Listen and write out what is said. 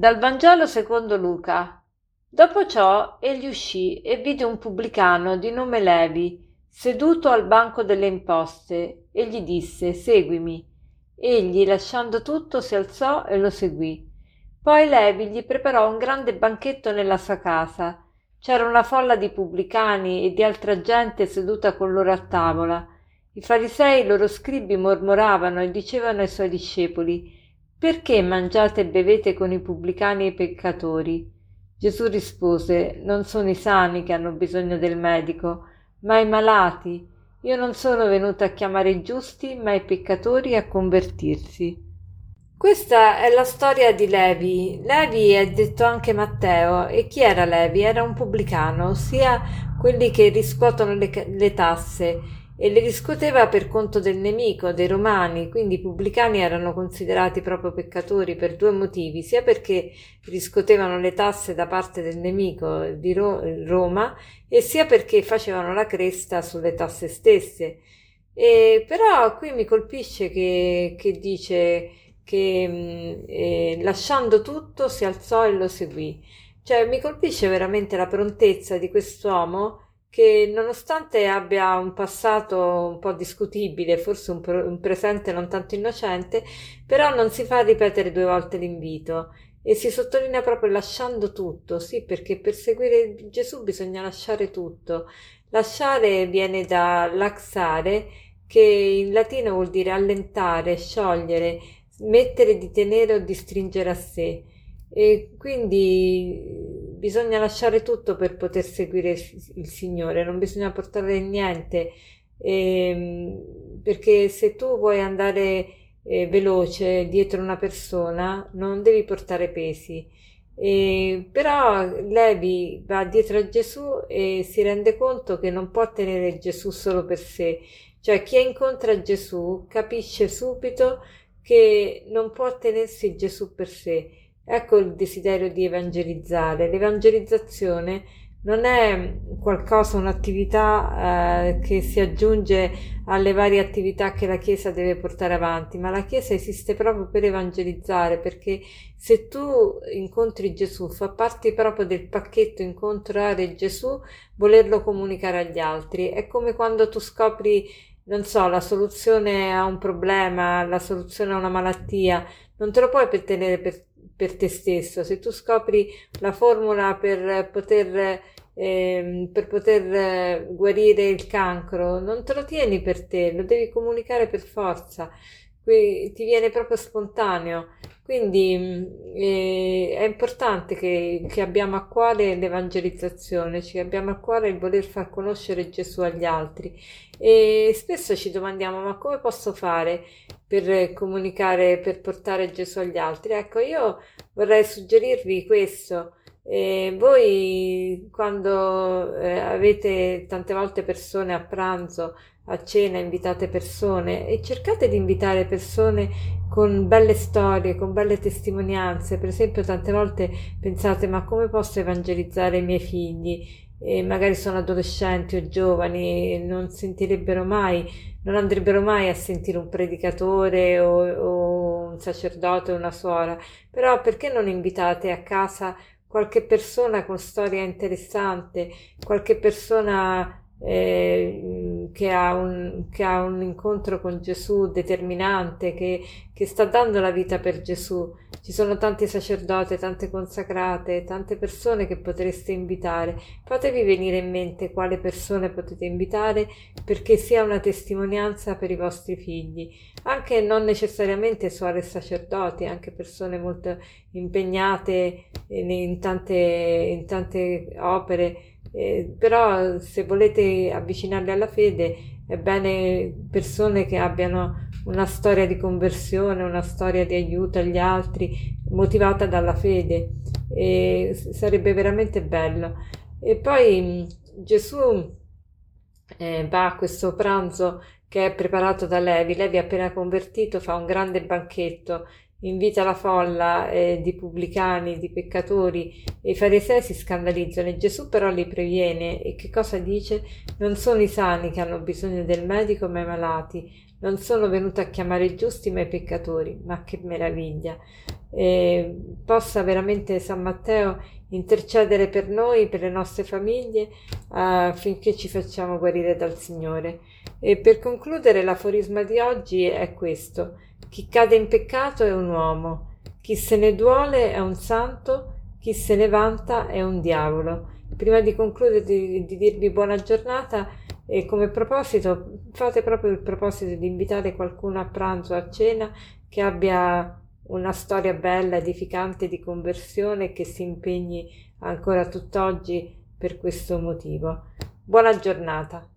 Dal Vangelo secondo Luca. Dopo ciò egli uscì e vide un pubblicano di nome Levi seduto al banco delle imposte e gli disse Seguimi. Egli, lasciando tutto, si alzò e lo seguì. Poi Levi gli preparò un grande banchetto nella sua casa. C'era una folla di pubblicani e di altra gente seduta con loro a tavola. I farisei i loro scribi mormoravano e dicevano ai suoi discepoli perché mangiate e bevete con i pubblicani e i peccatori? Gesù rispose Non sono i sani che hanno bisogno del medico, ma i malati. Io non sono venuto a chiamare i giusti, ma i peccatori a convertirsi. Questa è la storia di Levi. Levi è detto anche Matteo. E chi era Levi? Era un pubblicano, ossia quelli che riscuotono le, le tasse e le riscuoteva per conto del nemico, dei romani, quindi i pubblicani erano considerati proprio peccatori per due motivi, sia perché riscuotevano le tasse da parte del nemico di Ro- Roma e sia perché facevano la cresta sulle tasse stesse. E però qui mi colpisce che, che dice che mh, eh, lasciando tutto si alzò e lo seguì. Cioè mi colpisce veramente la prontezza di quest'uomo che nonostante abbia un passato un po' discutibile, forse un, pro- un, presente non tanto innocente, però non si fa ripetere due volte l'invito e si sottolinea proprio lasciando tutto, sì, perché per seguire Gesù bisogna lasciare tutto. Lasciare viene da laxare, che in latino vuol dire allentare, sciogliere, mettere di tenere o di stringere a sé. E quindi bisogna lasciare tutto per poter seguire il Signore, non bisogna portare niente, ehm, perché se tu vuoi andare eh, veloce dietro una persona non devi portare pesi. Eh, però Levi va dietro a Gesù e si rende conto che non può tenere Gesù solo per sé, cioè chi incontra Gesù capisce subito che non può tenersi Gesù per sé Ecco il desiderio di evangelizzare. L'evangelizzazione non è qualcosa, un'attività eh, che si aggiunge alle varie attività che la Chiesa deve portare avanti, ma la Chiesa esiste proprio per evangelizzare, perché se tu incontri Gesù, fa parte proprio del pacchetto incontrare Gesù, volerlo comunicare agli altri. È come quando tu scopri, non so, la soluzione a un problema, la soluzione a una malattia, non te lo puoi tenere per per te stesso, se tu scopri la formula per poter, eh, per poter guarire il cancro, non te lo tieni per te, lo devi comunicare per forza, Qui ti viene proprio spontaneo. Quindi mm, eh, è importante che, che, abbiamo a cuore l'evangelizzazione, che abbiamo a cuore il voler far conoscere Gesù agli altri. E spesso ci domandiamo ma come posso fare per comunicare, per portare Gesù agli altri? Ecco, io vorrei suggerirvi questo. Eh, voi quando eh, avete tante volte persone a pranzo, a cena, invitate persone e cercate di invitare persone con belle storie, con belle testimonianze. Per esempio, tante volte pensate: ma come posso evangelizzare i miei figli? E magari sono adolescenti o giovani, non sentirebbero mai, non andrebbero mai a sentire un predicatore o, o un sacerdote o una suora. Però perché non invitate a casa qualche persona con storia interessante, qualche persona eh, che, ha un, che, ha un, incontro con Gesù determinante, che, che, sta dando la vita per Gesù. Ci sono tanti sacerdoti, tante consacrate, tante persone che potreste invitare. Fatevi venire in mente quale persone potete invitare perché sia una testimonianza per i vostri figli. Anche non necessariamente suore sacerdoti, anche persone molto impegnate in tante, in tante opere eh, però se volete avvicinarli alla fede è bene persone che abbiano una storia di conversione, una storia di aiuto agli altri motivata dalla fede e sarebbe veramente bello. E poi Gesù eh, va a questo pranzo che è preparato da Levi. Levi appena convertito fa un grande banchetto invita la folla eh, di pubblicani, di peccatori e i farisei si scandalizzano e Gesù però li previene e che cosa dice? Non sono i sani che hanno bisogno del medico ma i malati, non sono venuto a chiamare i giusti ma i peccatori, ma che meraviglia! e possa veramente San Matteo intercedere per noi, per le nostre famiglie, affinché ci facciamo guarire dal Signore. E per concludere, l'aforisma di oggi è questo: chi cade in peccato è un uomo, chi se ne duole è un santo, chi se ne vanta è un diavolo. Prima di concludere, di, di dirvi buona giornata, e come proposito, fate proprio il proposito di invitare qualcuno a pranzo, a cena, che abbia una storia bella, edificante di conversione e che si impegni ancora tutt'oggi per questo motivo. Buona giornata.